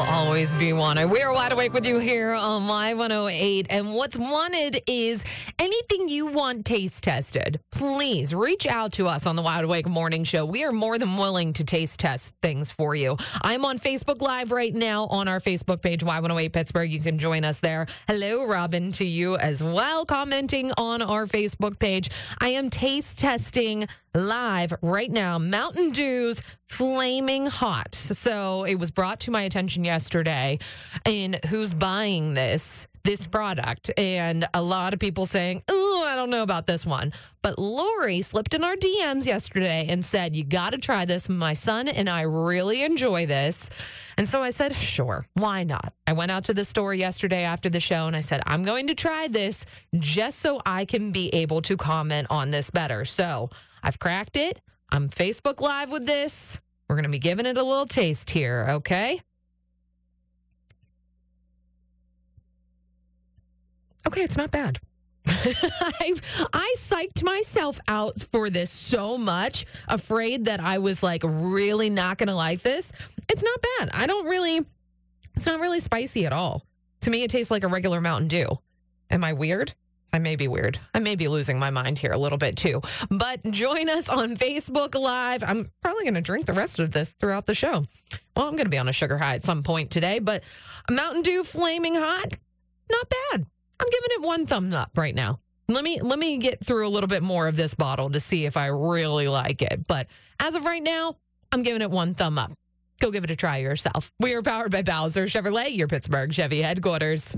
all always be wanted. We are wide awake with you here on Y108. And what's wanted is anything you want taste tested. Please reach out to us on the Wide Awake Morning Show. We are more than willing to taste test things for you. I'm on Facebook Live right now on our Facebook page, Y108 Pittsburgh. You can join us there. Hello, Robin, to you as well, commenting on our Facebook page. I am taste testing live right now Mountain Dew's Flaming Hot. So it was brought to my attention yesterday. And who's buying this? This product, and a lot of people saying, Oh, I don't know about this one. But Lori slipped in our DMs yesterday and said, You got to try this. My son and I really enjoy this. And so I said, Sure, why not? I went out to the store yesterday after the show and I said, I'm going to try this just so I can be able to comment on this better. So I've cracked it. I'm Facebook Live with this. We're going to be giving it a little taste here, okay? Okay, it's not bad. I, I psyched myself out for this so much, afraid that I was like really not going to like this. It's not bad. I don't really, it's not really spicy at all. To me, it tastes like a regular Mountain Dew. Am I weird? I may be weird. I may be losing my mind here a little bit too. But join us on Facebook Live. I'm probably going to drink the rest of this throughout the show. Well, I'm going to be on a sugar high at some point today, but Mountain Dew Flaming Hot, not bad. I'm giving it one thumb up right now. Let me let me get through a little bit more of this bottle to see if I really like it. But as of right now, I'm giving it one thumb up. Go give it a try yourself. We are powered by Bowser Chevrolet, your Pittsburgh Chevy headquarters.